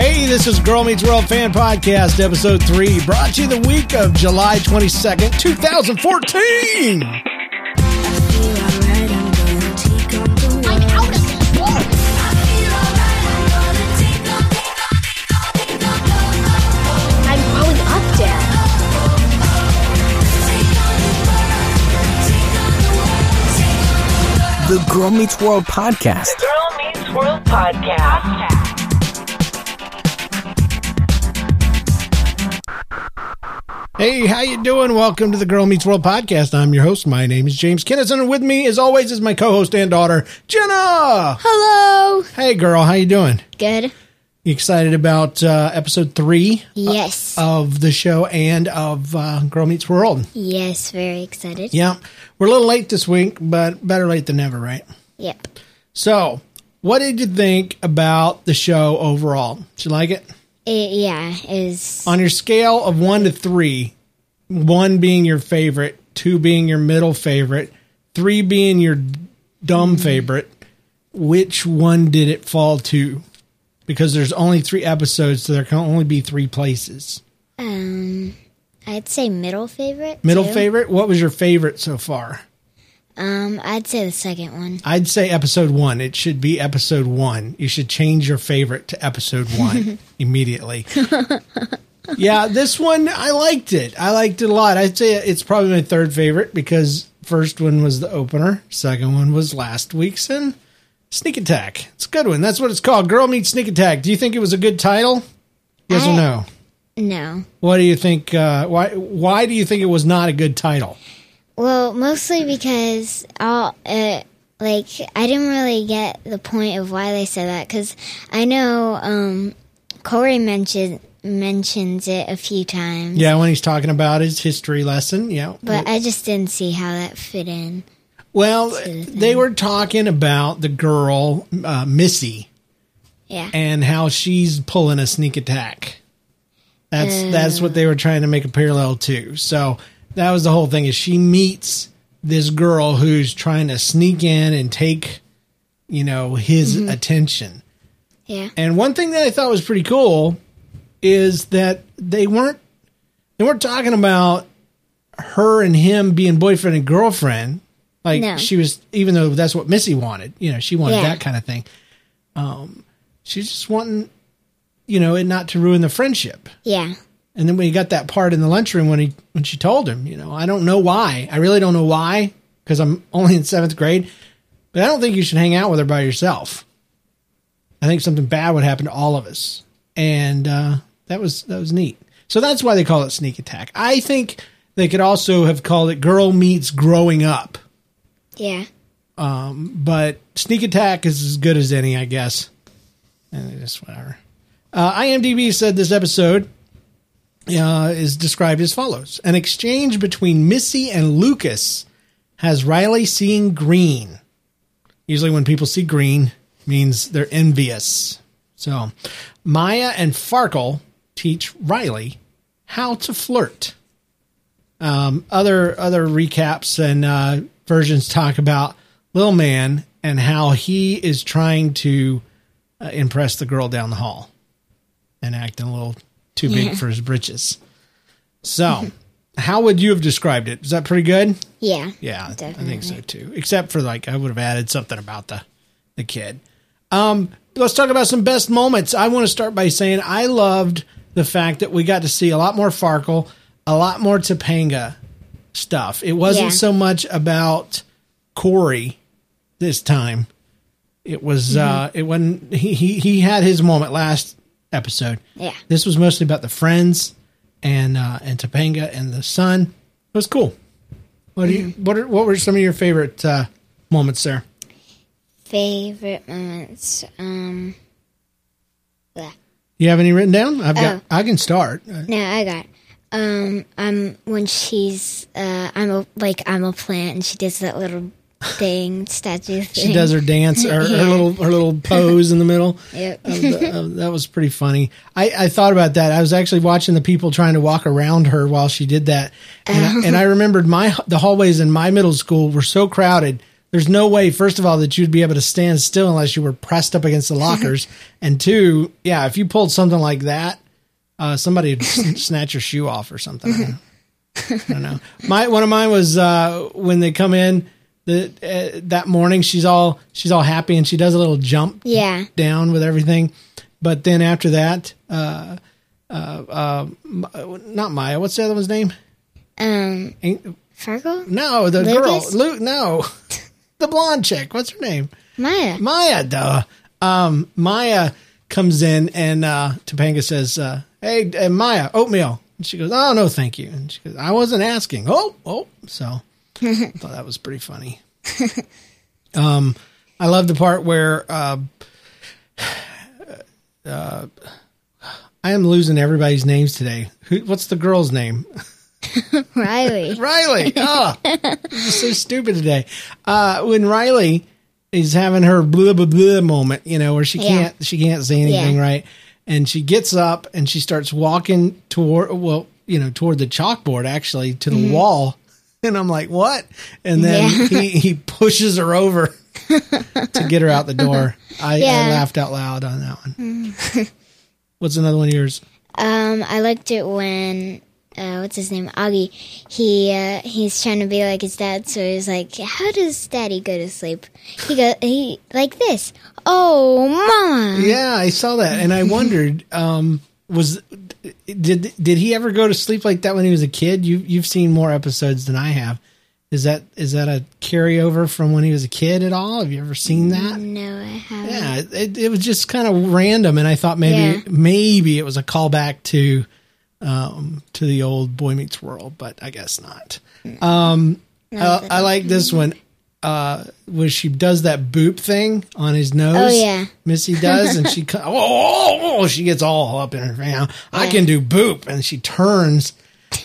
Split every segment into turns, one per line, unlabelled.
Hey, this is Girl Meets World Fan Podcast, episode three, brought to you the week of July 22nd, 2014.
I'm growing up, Dad.
The Girl Meets World podcast.
Girl Meets World podcast.
Hey, how you doing? Welcome to the Girl Meets World Podcast. I'm your host. My name is James Kinnison, and with me, as always, is my co-host and daughter, Jenna.
Hello.
Hey, girl, how you doing?
Good.
You excited about uh, episode three
Yes.
of the show and of uh, Girl Meets World?
yes, very excited.
Yeah, we're a little late this week, but better late than never, right?
Yep.
So, what did you think about the show overall? Did you like it?
It, yeah, is
On your scale of one to three, one being your favorite, two being your middle favorite, three being your dumb favorite, which one did it fall to? Because there's only three episodes, so there can only be three places.
um I'd say middle favorite.
Middle
too.
favorite? What was your favorite so far?
Um, I'd say the second one.
I'd say episode one. It should be episode one. You should change your favorite to episode one immediately. yeah, this one I liked it. I liked it a lot. I'd say it's probably my third favorite because first one was the opener, second one was last week's, and Sneak Attack. It's a good one. That's what it's called. Girl Meets Sneak Attack. Do you think it was a good title? Yes or no?
No.
What do you think? Uh, why? Why do you think it was not a good title?
Well, mostly because I'll uh, like I didn't really get the point of why they said that because I know um Corey mentioned mentions it a few times.
Yeah, when he's talking about his history lesson. Yeah,
But I just didn't see how that fit in.
Well, they were talking about the girl, uh, Missy,
Yeah.
and how she's pulling a sneak attack. That's that's what they were trying to make a parallel to. So that was the whole thing. Is she meets this girl who's trying to sneak in and take, you know, his attention.
yeah.
And one thing that I thought was pretty cool is that they weren't they weren't talking about her and him being boyfriend and girlfriend. Like
No.
she was, even though that's what Missy wanted. You know, she wanted
Yeah.
that kind of thing. Um, she's just wanting, you know, it not to ruin the friendship.
Yeah.
And then when he got that part in the lunchroom when he when she told him, you know, I don't know why. I really don't know why because I'm only in seventh grade. But I don't think you should hang out with her by yourself. I think something bad would happen to all of us, and uh, that was that was neat. So that's why they call it sneak attack. I think they could also have called it girl meets growing up,
Yeah.
but sneak attack is as good as any, I guess. And just whatever. Uh, IMDb said this episode uh, is described as follows: An exchange between Missy and Lucas has Riley seeing green. Usually, when people see green, means they're envious. So, Maya and Farkle teach Riley how to flirt. Um, other other recaps and uh, versions talk about Little Man and how he is trying to uh, impress the girl down the hall and acting a little too big for his britches. So, how would you have described it? Is that pretty good?
Yeah.
Yeah, I think so too. Except for like I would have added something about the the kid. Um, let's talk about some best moments. I want to start by saying I loved the fact that we got to see a lot more Farkle, a lot more Topanga stuff. It wasn't
Yeah.
so much about Corey this time. It was uh it wasn't he, he he had his moment last episode.
Yeah.
This was mostly about the friends and uh and Topanga and the son. It was cool. What do you what are, what were some of your favorite uh moments there?
Favorite moments. Um. blah.
You have any written down? I've got
Oh.
I can start. Uh,
No, I got. It. Um. Um. When she's. Uh. I'm a like. I'm a plant, and she does that little thing statue. Thing.
She does her dance or her little her little pose in the middle.
Yep.
of the- of- that was pretty funny. I, I thought about that. I was actually watching the people trying to walk around her while she did that, and, I, and I remembered my the hallways in my middle school were so crowded there's no way, first of all, that you'd be able to stand still unless you were pressed up against the lockers. and two, yeah, if you pulled something like that, uh, somebody would snatch your shoe off or something. I don't know. My one of mine was uh, when they come in the uh, that morning. She's all she's all happy and she does a little jump
Yeah.
down with everything. But then after that, uh, uh, uh, not Maya. What's the other one's name?
Um,
Ain't,
Fargo?
no, the
Lucas?
girl. Luke. No, the blonde chick. What's her name?
Maya.
Maya. Duh. Um, Maya comes in and uh, Topanga says, uh, "Hey, uh, Maya, oatmeal." And she goes, "Oh no, thank you." And she goes, "I wasn't asking." Oh, oh. So I thought that was pretty funny. um, I love the part where uh, uh, I am losing everybody's names today. Who, what's the girl's name?
Riley.
Riley. Oh, so stupid today. Uh, when Riley is having her blah blah blah moment, you know, where she can't she can't say anything
Yeah.
right, and she gets up and she starts walking toward well, you know, toward the chalkboard actually to the wall, and I'm like, what? And then.
Yeah.
he he pushes her over to get her out the door. I, I laughed out loud on that one. What's another one of yours?
Um, I liked it when uh, what's his name, Augie. He uh, he's trying to be like his dad, so he's like, "How does Daddy go to sleep?" He go he like this. Oh, Mama.
Yeah, I saw that, and I wondered, um, was did did he ever go to sleep like that when he was a kid? You you've seen more episodes than I have. Is that is that a carryover from when he was a kid at all? Have you ever seen that?
No, I haven't.
Yeah, it, it was just kind of random, and I thought maybe
Yeah.
maybe it was a callback to um, to the old Boy Meets World, but I guess not. Um, I, I like this one. Uh, where she does that boop thing on his nose.
Oh, yeah.
Missy does, and she oh, oh, oh, she gets all up in her. You know, I can do boop, and she turns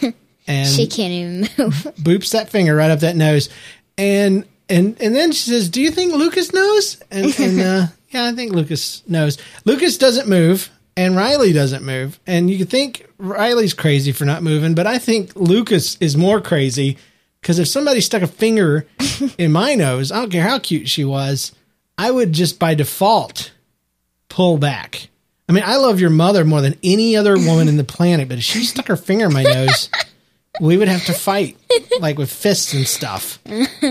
and
She can't even move.
boops that finger right up that nose, and and and then she says, "Do you think Lucas knows?" And, and uh, yeah, I think Lucas knows. Lucas doesn't move, and Riley doesn't move, and you could think Riley's crazy for not moving, but I think Lucas is more crazy because if somebody stuck a finger in my nose, I don't care how cute she was, I would just by default pull back. I mean, I love your mother more than any other woman in the planet, but if she stuck her finger in my nose, we would have to fight like with fists and stuff.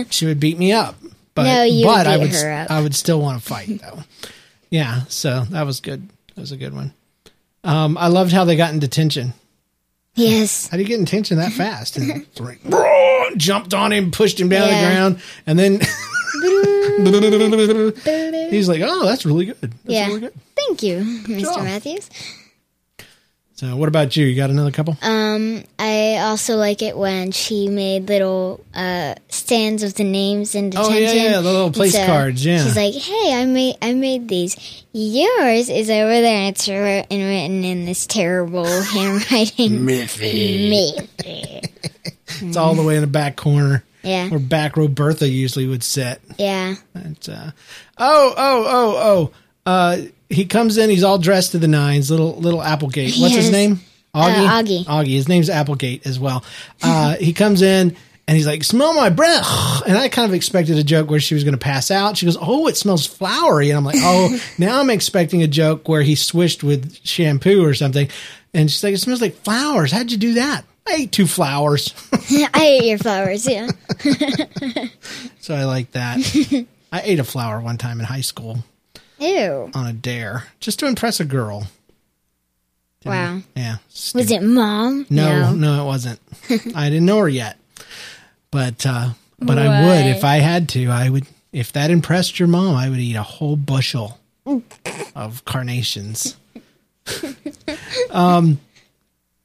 She would beat me up. But
No, you
but I would
her up.
I would still want to fight though. Yeah, so that was good. That was a good one. Um, I loved how they got in detention.
yes.
How do you get in detention that fast? Like, "Bro," jumped on him, pushed him down
Yeah.
the ground, and then he's like, "Oh, that's really good. That's
Yeah.
really good."
Thank you, Mr.
job.
Matthews.
So, what about you? You got another couple?
Um, I also like it when she made little uh, stands of the names in detention.
Oh, yeah, yeah, the little place cards, yeah.
she's like, "Hey, I made I made these. Yours is over there, and it's written in this terrible handwriting." Me.
It's all the way in the back corner.
Yeah.
Where back row Bertha usually would sit.
Yeah.
And, uh, oh, oh, oh, oh. Uh, he comes in. He's all dressed to the nines. Little little Applegate. What's his
Yes.
name? Augie.
Uh, Augie.
Augie. His name's Applegate as well. Uh, he comes in and he's like, "Smell my breath." And I kind of expected a joke where she was going to pass out. She goes, "Oh, it smells flowery." And I'm like, "Oh, now I'm expecting a joke where he swished with shampoo or something." And she's like, "It smells like flowers. How'd you do that?" I ate two flowers.
I ate your flowers. Yeah.
so I like that. I ate a flower one time in high school.
Ew.
on a dare just to impress a girl.
Wow.
Yeah.
Was it mom?
No, no, it wasn't. I didn't know her yet. But uh but I would if I had to. I would if that impressed your mom, I would eat a whole bushel of carnations. um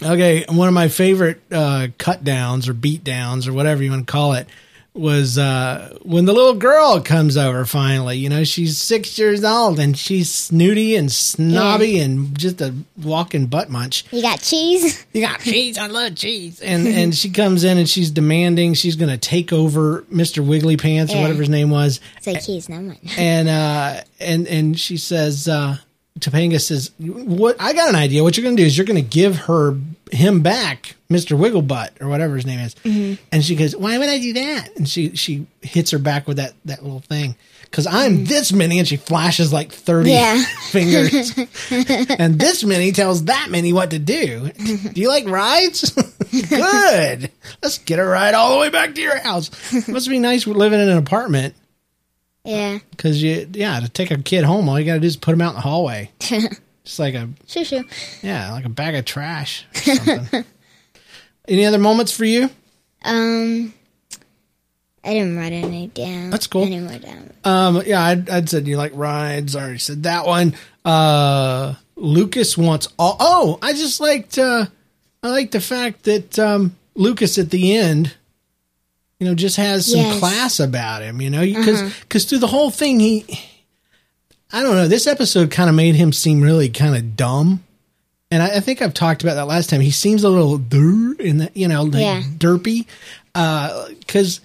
okay, one of my favorite uh cut downs or beat downs or whatever you want to call it was uh when the little girl comes over finally you know she's six years old and she's snooty and snobby and just a walking butt munch
You got cheese?
you got cheese. I love cheese. And and she comes in and she's demanding she's going to take over Mr. Wiggly Pants or whatever his name was.
It's like he's not mine.
And uh and and she says uh Topanga says, "What I got an idea. What you're going to do is you're going to give her him back, Mister Wigglebutt or whatever his name is, mm-hmm. and she goes, "Why would I do that?" And she she hits her back with that that little thing because I'm mm-hmm. this many, and she flashes like thirty
Yeah.
fingers, and this many tells that many what to do. Mm-hmm. Do you like rides? Good. Let's get a ride all the way back to your house. Must be nice living in an apartment
Yeah.
because you yeah to take a kid home, all you got to do is put him out in the hallway. Just like a
Sure, sure.
yeah, like a bag of trash. Or. Any other moments for you?
Um, I didn't write any down.
That's cool.
Any more down.
Um, yeah, I'd, I'd said you like rides. I already said that one. Uh, Lucas wants all. Oh, I just liked. Uh, I like the fact that um, Lucas at the end, you know, just has some
Yes.
class about him. You know, because uh-huh. through the whole thing, he, I don't know, this episode kind of made him seem really kind of dumb. And I, I think I've talked about that last time. He seems a little in the, you know, like
Yeah.
derpy, uh, because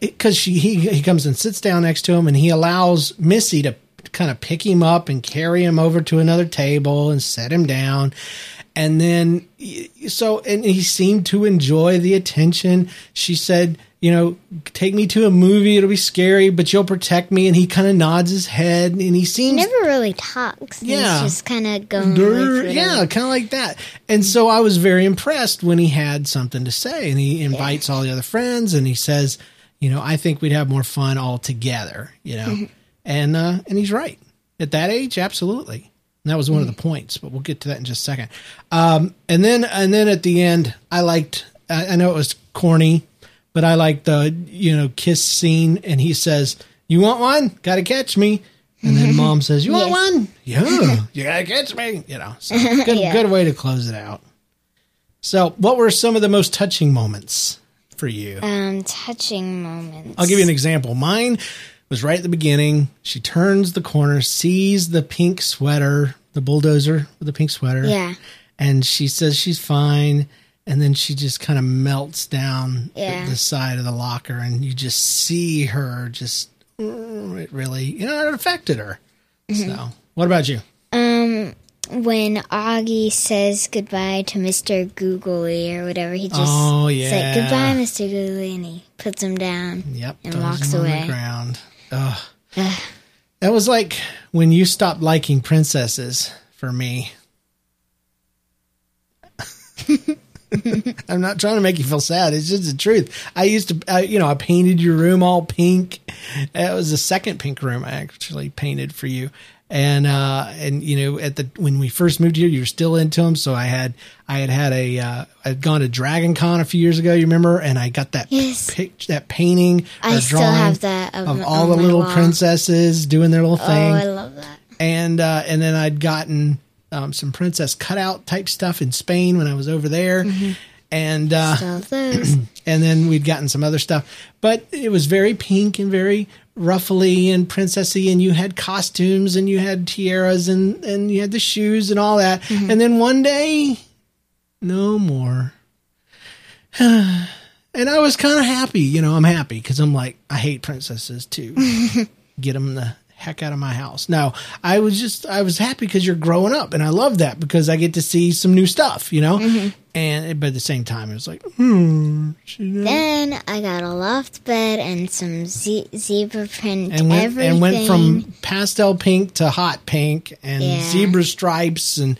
because uh, she he he comes and sits down next to him and he allows Missy to kind of pick him up and carry him over to another table and set him down and then so and he seemed to enjoy the attention she said you know take me to a movie it'll be scary but you'll protect me and he kind of nods his head and he
He
seems
never really talks.
Yeah.
He's just kind of going
Dur-
with
yeah, kind of like that. And so I was very impressed when he had something to say and he invites all the other friends and he says, you know, I think we'd have more fun all together, you know. and uh and he's right. At that age, absolutely. And that was one of the points, but we'll get to that in just a second. Um and then and then at the end, I liked I, I know it was corny, but I like the, you know, kiss scene and he says, "You want one? Got to catch me." And then mom says, "You want
Yes.
one? Yeah, you gotta catch me." You know, so good,
Yeah.
good way to close it out. So, what were some of the most touching moments for you?
Um, touching moments.
I'll give you an example. Mine was right at the beginning. She turns the corner, sees the pink sweater, the bulldozer with the pink sweater.
Yeah.
And she says she's fine. And then she just kind of melts down the-
Yeah.
the, side of the locker, and you just see her just, mm, it really, you know, it affected her.
Mm-hmm.
So, what about you?
Um, when Augie says goodbye to Mr. Googly or whatever, he just
Oh, yeah.
like goodbye, Mr. Googly, and he puts him down.
Yep.
And walks away.
the ground. Ugh. that was like when you stopped liking princesses for me. I'm not trying to make you feel sad. It's just the truth. I used to, I, you know, I painted your room all pink. It was the second pink room I actually painted for you. And, uh, and, you know, at the, when we first moved here, you were still into them. So I had, I had had a, uh, I'd gone to Dragon Con a few years ago, you remember? And I got that,
Yes.
pic, that painting
I still
drawing
have that of-
of all the little
wall.
princesses doing their little
Oh,
thing
I love that.
and uh, and then I'd gotten um, some princess cutout type stuff in Spain when I was over there, and uh,
Still have those.
and then we'd gotten some other stuff, but it was very pink and very ruffly and princessy, and you had costumes and you had tiaras and and you had the shoes and all that, and then one day, no more. And I was kind of happy, you know. I'm happy because I'm like, I hate princesses too. Get them the heck out of my house. No, I was just, I was happy because you're growing up, and I love that because I get to see some new stuff, you know. And but at the same time, it was like, hmm,
then I got a loft bed and some ze- zebra print
and went
everything.
and went from pastel pink to hot pink and
Yeah.
zebra stripes and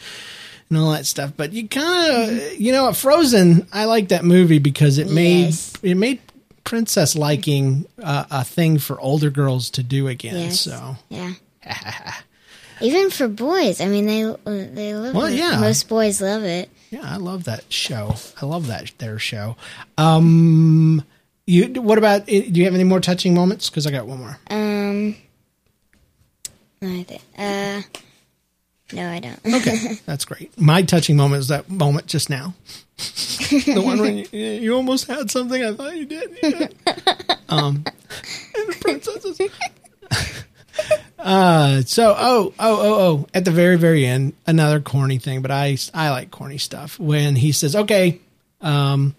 and all that stuff. But you kind of, you know, at Frozen, I like that movie because it made
Yes.
it made princess liking uh, a thing for older girls to do again.
Yes.
So
Yeah. Even for boys, I mean, they they love
Well,
it.
yeah.
Most boys love it.
yeah, I love that show. I love that their show. Um, you what about? Do you have any more touching moments? Because I got one more.
Um, I think, uh, no, I don't.
Okay, that's great. My touching moment is that moment just now. the one when you, you almost had something I thought you did. Yeah. Um, and the princesses. uh, so oh oh oh oh, at the very very end, another corny thing, but I I like corny stuff. When he says, "Okay," um,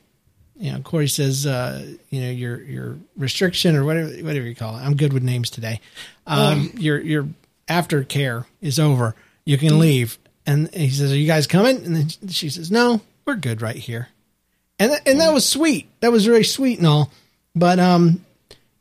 you know, Corey says, uh, you know, your your restriction or whatever whatever you call it. I'm good with names today. Um, your your aftercare is over. You can leave. And he says, "Are you guys coming?" And then she says, "No, we're good right here. And th- and that was sweet. That was very sweet and all. But um,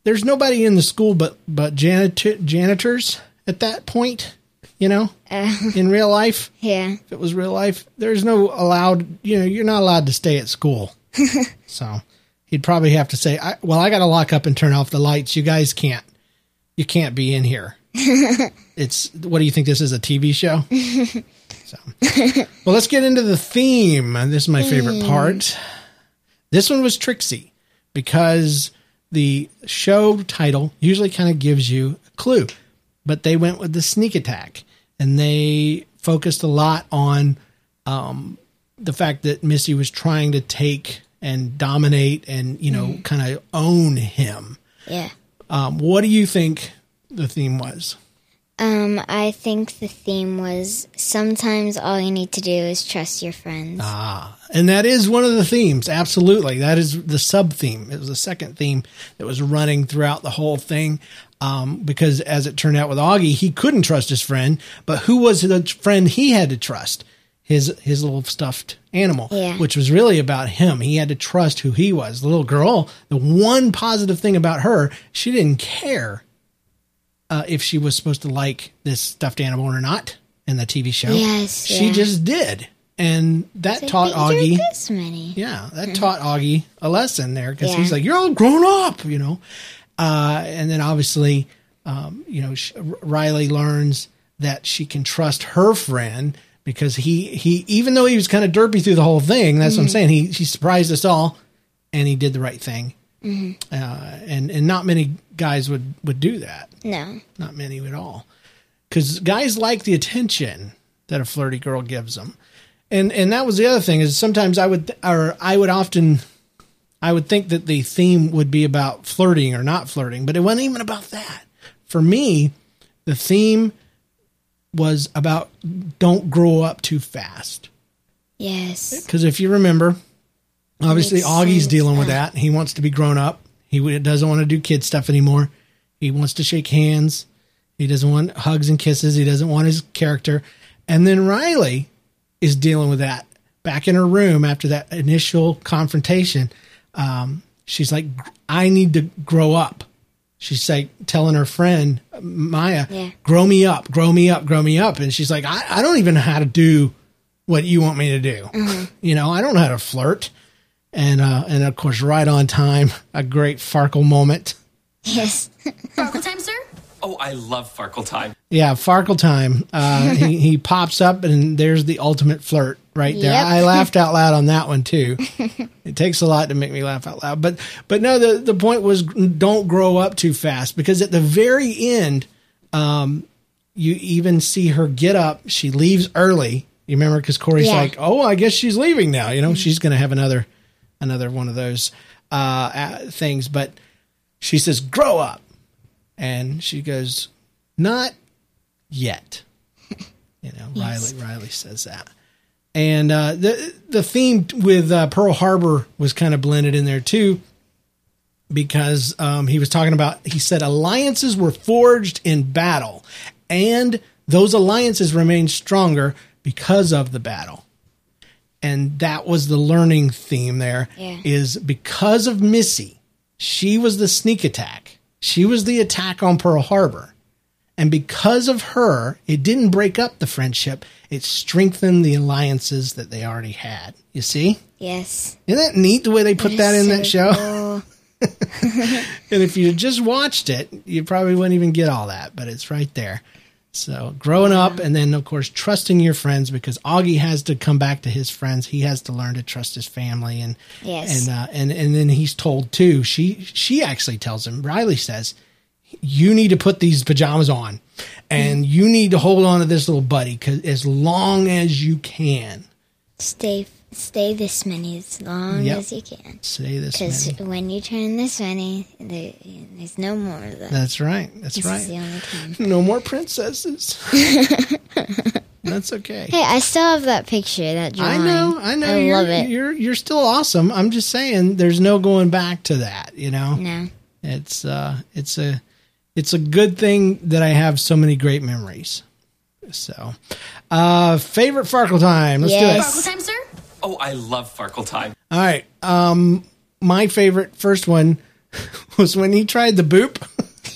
there's nobody in the school but but janit- janitors at that point. You know, in real life,
Yeah.
if it was real life, there's no allowed. You know, you're not allowed to stay at school. so he'd probably have to say, I, "Well, I got to lock up and turn off the lights. You guys can't. You can't be in here." it's what do you think this is a TV show? so, well, let's get into the theme. This is my favorite part. This one was Trixie because the show title usually kind of gives you a clue, but they went with the sneak attack and they focused a lot on um, the fact that Missy was trying to take and dominate and, you know, kind of own him.
Yeah.
Um, what do you think the theme was?
Um, I think the theme was sometimes all you need to do is trust your friends.
Ah, and that is one of the themes. Absolutely. That is the sub theme. It was the second theme that was running throughout the whole thing. Um, because as it turned out with Augie, he couldn't trust his friend, but who was the friend he had to trust? His, his little stuffed animal,
Yeah.
which was really about him. He had to trust who he was. The little girl, the one positive thing about her, she didn't care uh, if she was supposed to like this stuffed animal or not in the TV show.
Yes,
She
yeah.
just did. And that
Like,
taught Augie.
this many.
Yeah, that taught Augie a lesson there because
Yeah.
he's like, "You're all grown up," you know. Uh, and then obviously, um, you know, sh- Riley learns that she can trust her friend because he he even though he was kind of derpy through the whole thing. That's what I'm saying. He he surprised us all, and he did the right thing. Uh, and and not many guys would would do that.
No.
Not many at all. Because guys like the attention that a flirty girl gives them. And and that was the other thing is sometimes I would or I would often I would think that the theme would be about flirting or not flirting, but it wasn't even about that. For me, the theme was about don't grow up too fast.
Yes.
Because if you remember, obviously Augie's dealing with that. He wants to be grown up. He doesn't want to do kid stuff anymore. He wants to shake hands. He doesn't want hugs and kisses. He doesn't want his character. And then Riley is dealing with that back in her room after that initial confrontation. Um, she's like, I need to grow up. She's like telling her friend Maya,
Yeah.
grow me up, grow me up, grow me up. And she's like, I, I don't even know how to do what you want me to do. You know, I don't know how to flirt. And uh, and of course, right on time, a great Farkle moment.
Yes.
Farkle time, sir?
Oh, I love Farkle time.
Yeah, Farkle time. Uh, he he pops up, and there's the ultimate flirt right there.
Yep.
I laughed out loud on that one too. it takes a lot to make me laugh out loud, but but no, the the point was don't grow up too fast because at the very end, um, you even see her get up. She leaves early. You remember because Corey's
Yeah.
like, oh, I guess she's leaving now. You know, she's going to have another another one of those uh, uh, things, but she says, grow up. And she goes, not yet. You know, Riley Riley says that. And uh, the the theme with uh, Pearl Harbor was kind of blended in there too, because um, he was talking about. He said alliances were forged in battle, and those alliances remain stronger because of the battle. And that was the learning theme there. Is
Yeah.
because of Missy, she was the sneak attack. She was the attack on Pearl Harbor. And because of her, it didn't break up the friendship. It strengthened the alliances that they already had. You see?
Yes.
Isn't that neat the way they put that in that show?
cool.
And if you just watched it, you probably wouldn't even get all that, but it's right there. So growing up and then of course trusting your friends because Augie has to come back to his friends. He has to learn to trust his family and
Yes.
and uh, and and then he's told too. She she actually tells him. Riley says, "You need to put these pajamas on, and you need to hold on to this little buddy cause as long as you can."
Stay stay this many as long
Yep.
as you can.
Stay this. Many.
Because when you turn this many, there, there's no more of that.
That's right. That's
this
right.
is the only time.
No more princesses. That's okay.
Hey, I still have that picture, that
I know, I know.
I
you're,
love it.
You're you're still awesome. I'm just saying, there's no going back to that. You know,
No.
it's uh, it's a it's a good thing that I have so many great memories. So, uh, favorite Farkle time. Let's
Yes. Do it.
Farkle time, sir?
Oh, I love Farkle time.
All right. Um, my favorite first one was when he tried the boop.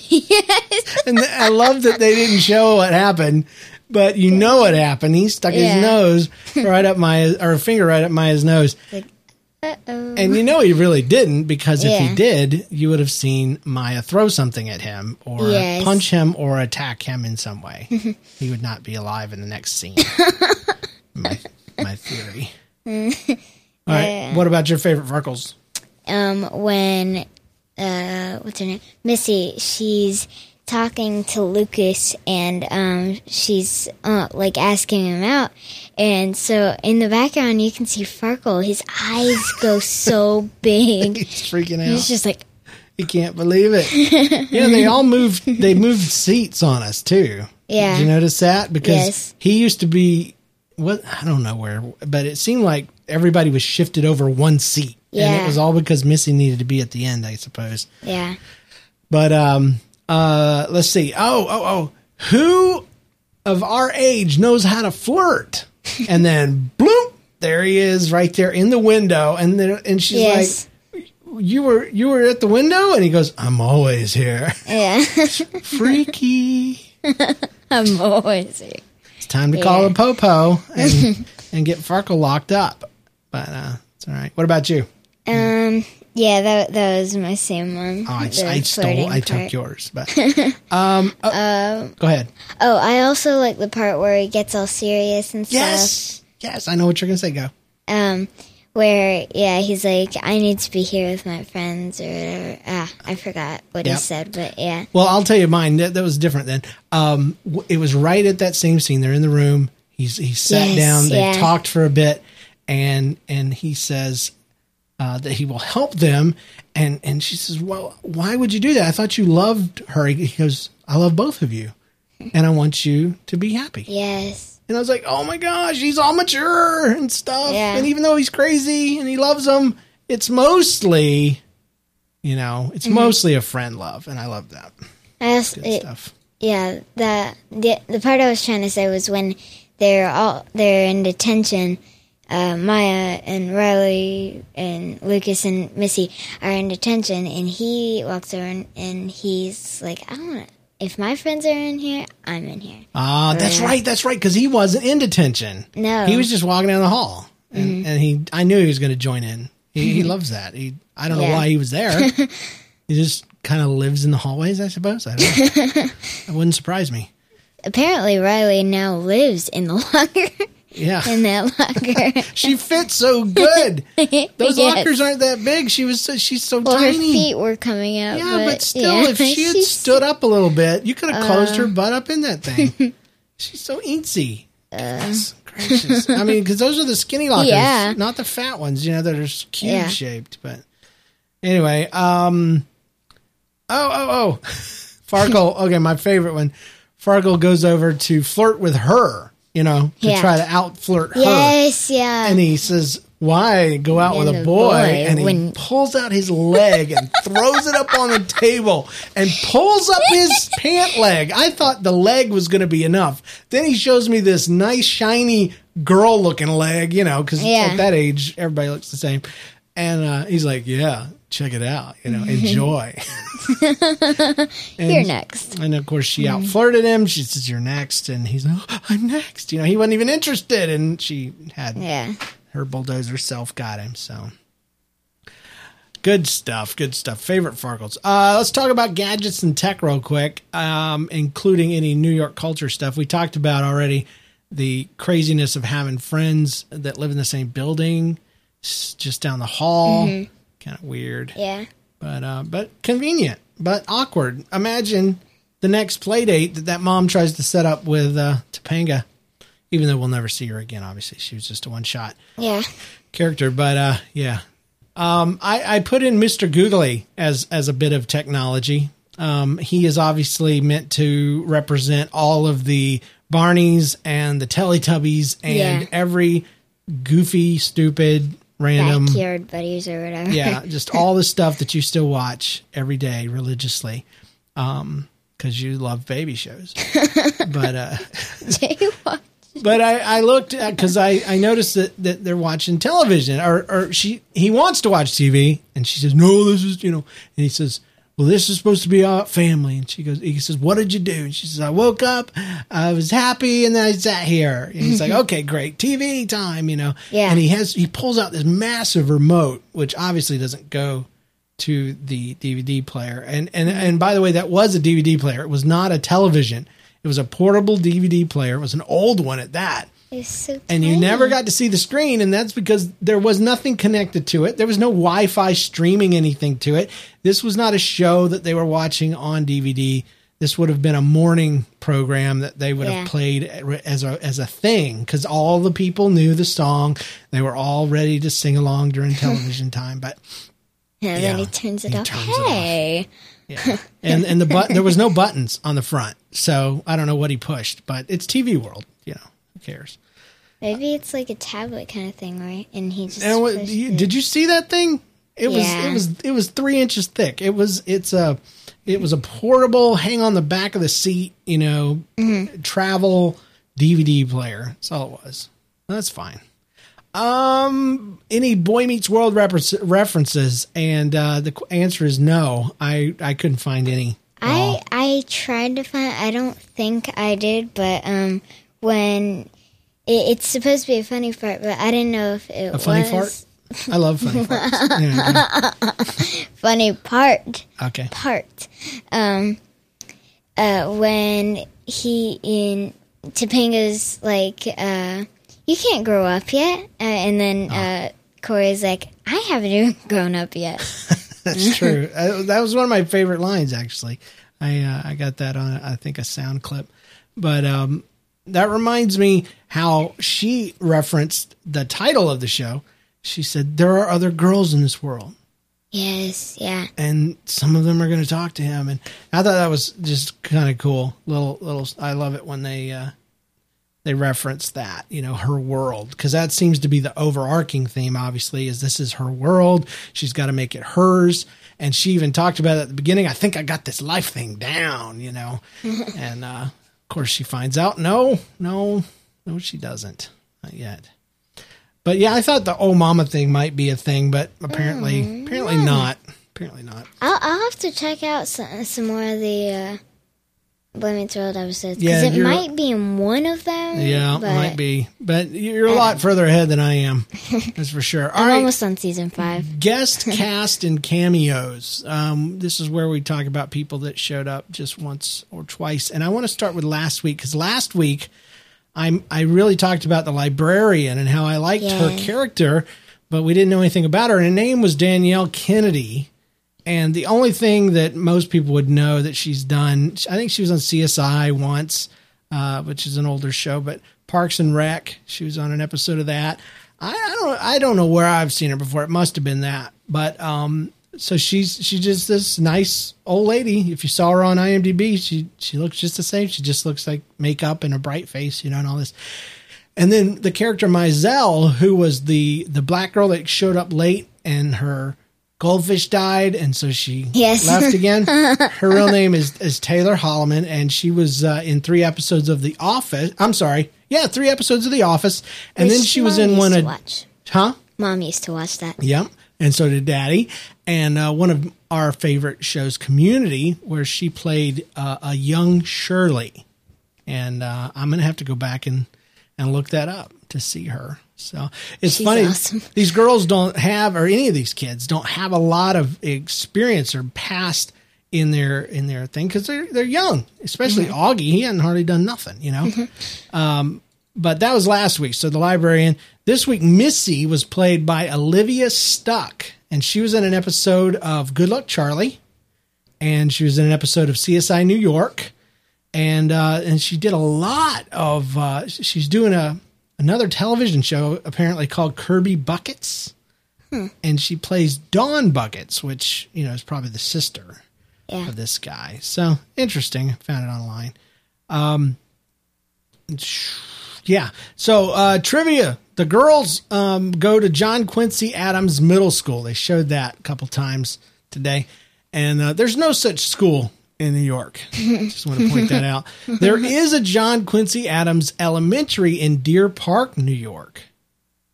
yes.
and th- I love that they didn't show what happened, but you know what happened. He stuck
Yeah.
his nose right up my or a finger right up Maya's nose,
Uh oh.
and you know he really didn't because if he did, you would have seen Maya throw something at him or
Yes.
punch him or attack him in some way. he would not be alive in the next scene. my my theory. All right. What about your favorite Farkles?
um, when uh, what's her name, Missy, she's talking to Lucas, and um, she's uh, like asking him out, and so in the background you can see Farkle. His eyes go so big.
He's freaking out.
He's just like,
He can't believe it. yeah, they all moved. They moved seats on us too.
Yeah.
Did you notice that? Because
Yes.
he used to be what I don't know where, but it seemed like everybody was shifted over one seat, and it was all because Missy needed to be at the end, I suppose.
yeah,
But um, uh, let's see. Oh, oh, oh. Who of our age knows how to flirt? And then bloop, there he is, right there in the window, and then and she's
yes,
like, "You were you were at the window," and he goes, "I'm always here."
yeah.
Freaky.
I'm always here.
Time to call
Yeah.
a popo and and get Farkle locked up. But uh, it's all right. What about you?
Um, yeah, that that was my same one.
Oh, I, I stole. I took yours, but um, oh, go ahead.
Oh, I also like the part where he gets all serious and stuff.
Yes, yes. I know what you're gonna say. Go.
um where yeah he's like i need to be here with my friends or whatever. ah i forgot what
Yep.
he said but yeah
Well, I'll tell you mine. That, that was different then. Um, it was right at that same scene. They're in the room. He's he sat
Yes,
down. They
yeah.
talked for a bit, and and he says uh, that he will help them. And and she says, "Well, why would you do that? I thought you loved her." He goes, "I love both of you, and I want you to be happy."
yes
And I was like, "Oh my gosh, he's all mature and stuff."
Yeah.
And even though he's crazy and he loves them, it's mostly, you know, it's mostly a friend love, and I love that
I also,
good
it,
stuff.
yeah the, the the part i was trying to say was when they're all they're in detention uh, Maya and Riley and Lucas and Missy are in detention, and he walks over and, and he's like, "I don't want to. If my friends are in here, I'm in here."
Ah, that's right. That's right. Because he wasn't in detention.
No.
he was just walking down the hall, and, and he. I knew he was going to join in. He, he loves that. He. I don't know why he was there. he just kind of lives in the hallways. I suppose. I don't know. it wouldn't surprise me.
Apparently, Riley now lives in the locker.
Yeah,
in that locker.
she fits so good. Those
Yes.
lockers aren't that big. She was. So, she's so
Well, her feet were coming out.
yeah, but, still,
yeah,
if she had
she's-
stood up a little bit, you could have closed
Uh.
her butt up in that thing. she's so eensy. Goodness gracious. I mean, because those are the skinny lockers,
Uh. Yeah.
not the fat ones. You know that are cube
Yeah.
shaped. But anyway, um, oh oh oh, Farkle. Okay, my favorite one. Farkle goes over to flirt with her. You know, to
Yeah.
try to out flirt her
Yes, yeah.
and he says, "Why go out with a boy?"
boy,
and he
when-
pulls out his leg and throws it up on the table and pulls up his pant leg. I thought the leg was going to be enough. Then he shows me this nice, shiny, girl-looking leg. You know, because
Yeah.
at that age, everybody looks the same. And uh, he's like, "Yeah, check it out. You know, enjoy."
You're next.
And of course, she out flirted him. She says, "You're next," and he's like, oh, "I'm next." You know, he wasn't even interested, and she had
Yeah.
her bulldozer self got him. So good stuff. Good stuff. Favorite Farkles. Uh, let's talk about gadgets and tech real quick, um, including any New York culture stuff. We talked about already the craziness of having friends that live in the same building, just down the hall. Kind of weird
Yeah.
but uh, but convenient, but awkward. Imagine the next play date that that mom tries to set up with uh, Topanga, even though we'll never see her again. Obviously, she was just a one shot
Yeah.
character. But uh, yeah, um, I, I put in Mister Googly as as a bit of technology. Um, he is obviously meant to represent all of the Barneys and the Teletubbies and
Yeah.
every goofy, stupid, random
Backyard buddies or whatever.
yeah, just all the stuff that you still watch every day religiously, um, because you love baby shows. but uh,
Do you watch?
but I, I looked because I, I noticed that, that they're watching television or, or she he wants to watch TV and she says no this is you know and he says well this is supposed to be our family and she goes he says what did you do and she says I woke up I was happy and then I sat here and he's like okay great TV time you know
Yeah.
and he has he pulls out this massive remote which obviously doesn't go to the DVD player. And and mm-hmm. and by the way, that was a DVD player. It was not a television. It was a portable DVD player. It was an old one at that.
It's so
And you never got to see the screen, and that's because there was nothing connected to it. There was no Wi Fi streaming anything to it. This was not a show that they were watching on DVD. This would have been a morning program that they would
Yeah.
have played as a as a thing because all the people knew the song. They were all ready to sing along during television time. But
And then he turns it
He
off.
turns it off.
hey.
yeah. and and the but there was no buttons on the front, so I don't know what he pushed, but it's TV World. You know, who cares?
Maybe it's like a tablet kind of thing, right? And he just.
And what, you, did you see that thing? It was
Yeah.
it was it was three inches thick. It was it's a it was a portable hang on the back of the seat. You know,
Mm-hmm.
travel DVD player. That's all it was. That's fine. Um, any Boy Meets World refer- references? And uh, the answer is no. I I couldn't find any. at all.
I I tried to find. I don't think I did, but um, when it, it's supposed to be a funny part, but I didn't know if it
A funny
was
fart? I love funny farts. Yeah,
funny part.
Okay.
part. Um, uh, when he in Topanga's like, uh, you can't grow up yet, uh, and then uh, Corey's like, I haven't even grown up yet.
That's true. Uh, that was one of my favorite lines, actually. I uh, I got that on I think a sound clip, but um, that reminds me how she referenced the title of the show. She said there are other girls in this world,
yes, yeah.
and some of them are going to talk to him. And I thought that was just kind of cool. Little little. I love it when they uh, they reference that. You know, her world because that seems to be the overarching theme. Obviously, is this is her world. She's got to make it hers. And she even talked about it at the beginning. I think I got this life thing down. You know, and uh, of course she finds out. No, no, no, she doesn't. Not yet. But yeah, I thought the oh mama thing might be a thing, but apparently, mm-hmm. apparently not. Apparently not.
I'll, I'll have to check out some, some more of the uh, Boy Meets World episodes
Yeah,
because it might be in one of them.
Yeah, it might be. But you're a lot further ahead than I am. That's for sure. All
I'm
right.
almost on season five.
Guest cast and cameos. Um, this is where we talk about people that showed up just once or twice. And I want to start with last week because last week I'm I really talked about the librarian and how I liked her character, but we didn't know anything about her. And her name was Danielle Kennedy. And the only thing that most people would know that she's done, I think she was on CSI once, uh, which is an older show, but Parks and Rec, she was on an episode of that. I, I don't, I don't know where I've seen her before. It must have been that, but um, so she's she's just this nice old lady. If you saw her on IMDb, she she looks just the same. She just looks like makeup and a bright face, you know, and all this. And then the character Mizelle, who was the the black girl that showed up late and her goldfish died, and so she
Yes.
left again. her real name is is Taylor Holloman, and she was uh, in three episodes of The Office. I'm sorry, yeah, three episodes of The Office, and then
Which
she was in one of
watch.
huh.
Mom used to watch that.
Yep. And so did Daddy. And uh, one of our favorite shows, Community, where she played uh, a young Shirley. And uh, I'm going to have to go back and, and look that up to see her. So it's
She's
funny.
awesome.
These girls don't have, or any of these kids don't have a lot of experience or past in their in their thing because they're they're young. Especially
Mm-hmm.
Augie, he hadn't hardly done nothing, you know but that was last week. So the librarian this week, Missy was played by Olivia Stuck, and she was in an episode of Good Luck Charlie, and she was in an episode of CSI New York, and uh, and she did a lot of. Uh, she's doing a another television show apparently called Kirby Buckets, and she plays Dawn Buckets, which you know is probably the sister
Yeah.
of this guy. So interesting. Found it online. Um, yeah. So uh, trivia: the girls um, go to John Quincy Adams Middle School. They showed that a couple times today, and uh, there's no such school in New York. Just want to point that out. There is a John Quincy Adams Elementary in Deer Park, New York.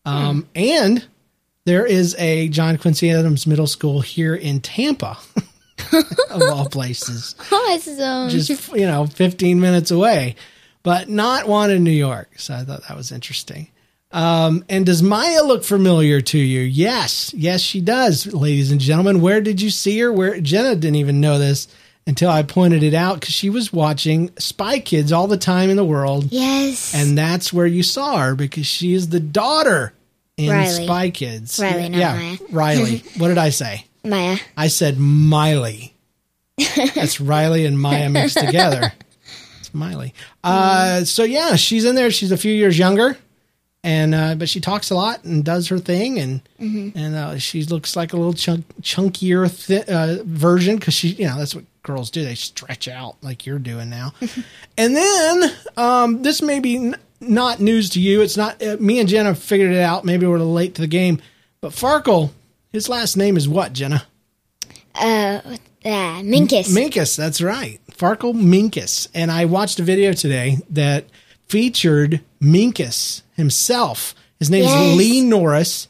Um, And there is a John Quincy Adams Middle School here in Tampa, of all places.
Awesome.
Just, you know, 15 minutes away, but not one in New York. So I thought that was interesting. Um, and does Maya look familiar to you? Yes. Yes, she does, ladies and gentlemen. Where did you see her? Where Jenna didn't even know this until I pointed it out because she was watching Spy Kids all the time in the world.
yes.
And that's where you saw her because she is the daughter in
Riley.
Spy Kids.
Riley, not
yeah,
Maya.
Riley. What did I say?
Maya.
I said Miley. That's Riley and Maya mixed together. It's Miley. Uh, so yeah, she's in there. She's a few years younger, and uh, but she talks a lot and does her thing, and and uh, she looks like a little chunk, chunkier thi- uh, version because she, you know, that's what girls do. They stretch out like you're doing now. and then um, this may be n- not news to you. It's not. Uh, me and Jenna figured it out. Maybe we're late to the game, but Farkle. His last name is what, Jenna?
Uh, uh, Minkus.
Minkus, that's right. Farkle Minkus. And I watched a video today that featured Minkus himself. His name
Yes.
is Lee Norris,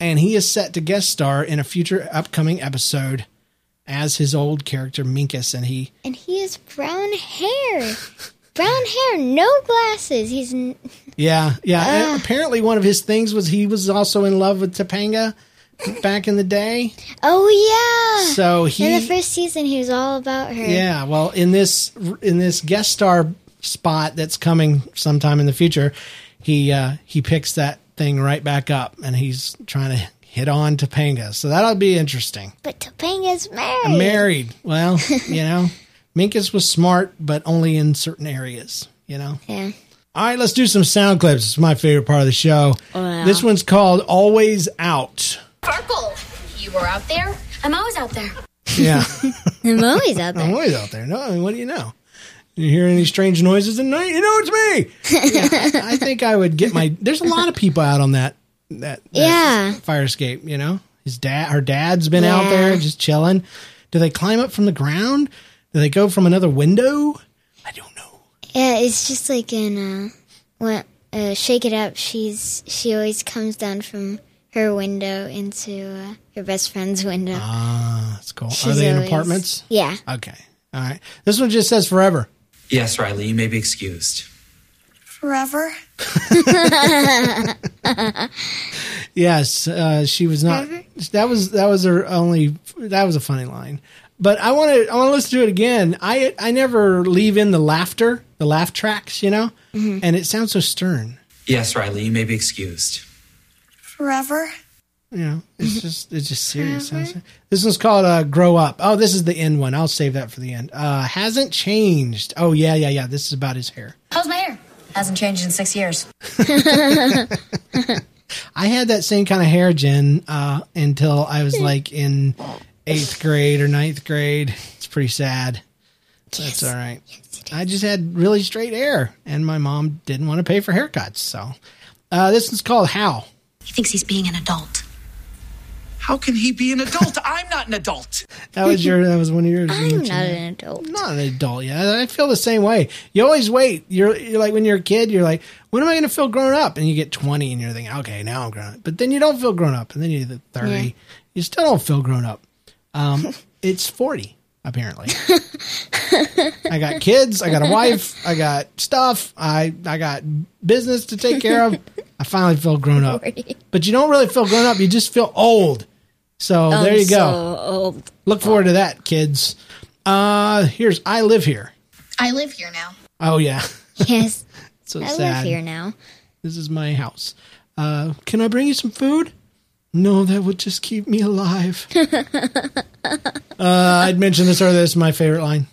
and he is set to guest star in a future upcoming episode as his old character Minkus. And he,
and he has brown hair. brown hair, no glasses. He's n-
yeah, yeah. and apparently, one of his things was he was also in love with Topanga back in the day.
oh yeah.
So he,
in the first season, he was all about her.
Yeah, well, in this in this guest star spot that's coming sometime in the future, he uh, he picks that thing right back up, and he's trying to hit on Topanga. So that'll be interesting.
But Topanga's married.
Married, well, you know, Minkus was smart, but only in certain areas. You know.
Yeah.
All right, let's do some sound clips. It's my favorite part of the show. This one's called "Always Out."
Farkle, you were out there? I'm always out there.
Yeah.
I'm always out there.
I'm always out there. No, I mean, what do you know? You hear any strange noises at night? You know it's me. Yeah, I, I think I would get my. There's a lot of people out on that that, that
Yeah.
fire escape. You know, his dad, her dad's been out there just chilling. Do they climb up from the ground? Do they go from another window? I don't know.
Yeah, it's just like in uh, when uh, Shake It Up. She's she always comes down from her window into uh, her best friend's window.
Ah, that's cool. Are
She's
they in apartments?
Yeah.
Okay. All right. This one just says forever.
Yes, Riley, you may be excused.
Forever?
Yes, uh, she was not. That was that was her only. That was a funny line. But I want to. I want to listen to it again. I I never leave in the laughter, the laugh tracks, you know, and it sounds so stern.
Yes, Riley, you may be excused.
Forever?
You know, it's just it's just serious. This one's called uh, "Grow Up." Oh, this is the end one. I'll save that for the end. Uh, hasn't changed. Oh yeah, yeah, yeah. This is about his hair.
How's my hair? Hasn't changed in six years.
I had that same kind of hair, Jen, uh, until I was like in eighth grade or ninth grade. It's pretty sad. That's all right. I just had really straight hair, and my mom didn't want to pay for haircuts. So uh, this one's called How.
He thinks he's being an adult.
How can he be an adult? I'm not an adult.
That was your. That was one of yours. you
I'm not
that.
an adult.
not an adult Yeah, I feel the same way. You always wait. You're, you're like when you're a kid, you're like, when am I going to feel grown up? And you get 20 and you're thinking, okay, now I'm grown up. But then you don't feel grown up. And then you get 30.
Yeah.
You still don't feel grown up. Um, it's 40, apparently. I got kids. I got a wife. I got stuff. I, I got business to take care of. I finally feel grown up. But you don't really feel grown up. You just feel old. So there you go.
So old.
Look forward to that, kids. Uh, here's I live here.
I live here now.
Oh yeah,
Yes,
so
I
sad.
live here now.
This is my house. Uh, can I bring you some food? No, that would just keep me alive. uh, I'd mentioned this earlier. This is my favorite line.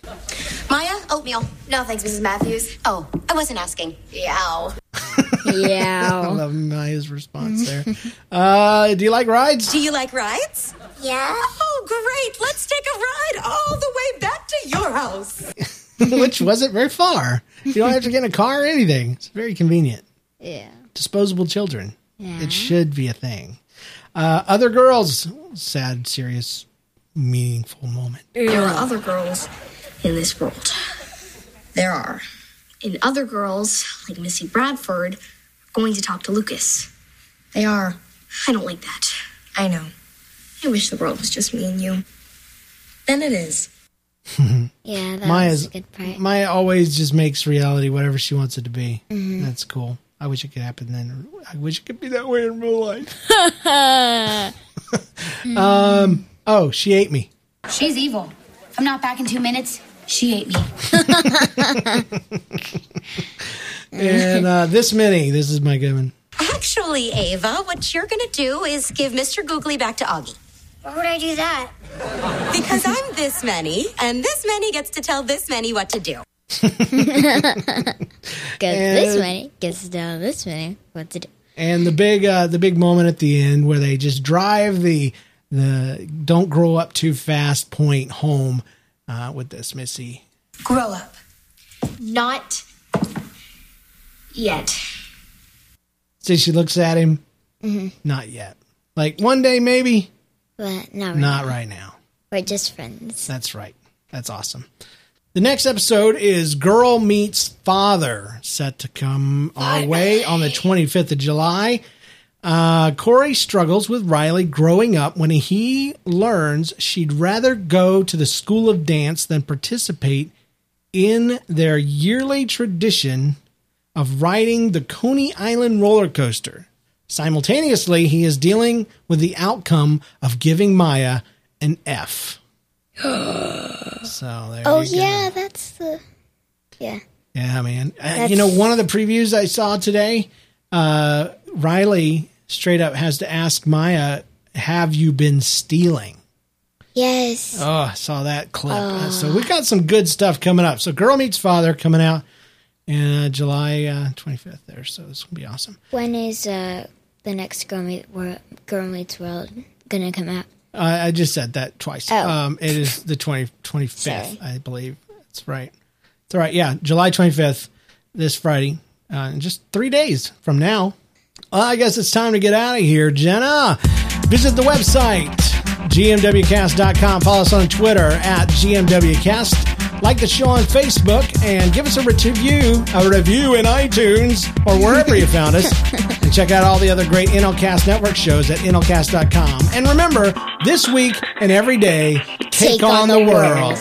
Maya, oatmeal. No, thanks, Mrs. Matthews. Oh, I wasn't asking. Yow.
I
Yeah.
love Maya's response there. Uh, do you like rides?
Do you like rides? Yeah. Oh, great. Let's take a ride all the way back to your house.
Which wasn't very far. You don't have to get in a car or anything. It's very convenient.
yeah.
Disposable children.
Yeah.
It should be a thing. Uh, other girls. Sad, serious, meaningful moment.
There are other girls. in this world. There are. And other girls, like Missy Bradford, are going to talk to Lucas. They are. I don't like that. I know. I wish the world was just me and you. Then it is.
Yeah, that
Maya's
a good part.
Maya always just makes reality whatever she wants it to be.
Mm-hmm.
That's cool. I wish it could happen then. I wish it could be that way in real life. um. Oh, she ate me.
She's evil. If I'm not back in two minutes, she ate me.
And uh, this many. This is my good one.
Actually, Ava, what you're going to do is give Mr. Googly back to Auggie.
Why would I do that?
Because I'm this many, and this many gets to tell this many what to do.
Because this many, gets to tell this many. What to do?
And the big, uh, the big moment at the end where they just drive the the don't grow up too fast point home uh, with this Missy.
Grow up. Not yet.
So she looks at him.
Mm-hmm.
Not yet. Like one day, maybe.
But not right.
Not
now.
right now.
We're just friends.
That's right. That's awesome. The next episode is Girl Meets Father, set to come our way on the 25th of July. Uh, Corey struggles with Riley growing up when he learns she'd rather go to the school of dance than participate in their yearly tradition of riding the Coney Island roller coaster. Simultaneously, he is dealing with the outcome of giving Maya an F. so there
Oh
you go.
Oh yeah, that's the. Yeah.
Yeah, man. Uh, you know, one of the previews I saw today, uh, Riley straight up has to ask Maya, "Have you been stealing?"
Yes.
Oh, I saw that clip. Uh, so we got some good stuff coming up. So, Girl Meets Father coming out in uh, July uh, 25th. There, so this will be awesome.
When is uh the next Girl, Meet, World, Girl Meets World gonna come out?
I I just said that twice.
Oh.
Um, it is the 20, 25th,
Sorry.
I believe. That's right. It's all right. Yeah, July 25th, this Friday, uh, in just three days from now. Well, I guess it's time to get out of here, Jenna. Visit the website, gmwcast.com. Follow us on Twitter at gmwcast. Like the show on Facebook and give us a review, a review in iTunes or wherever you found us. And check out all the other great NLCast Network shows at NLCast.com. And remember, this week and every day, take, on, the world.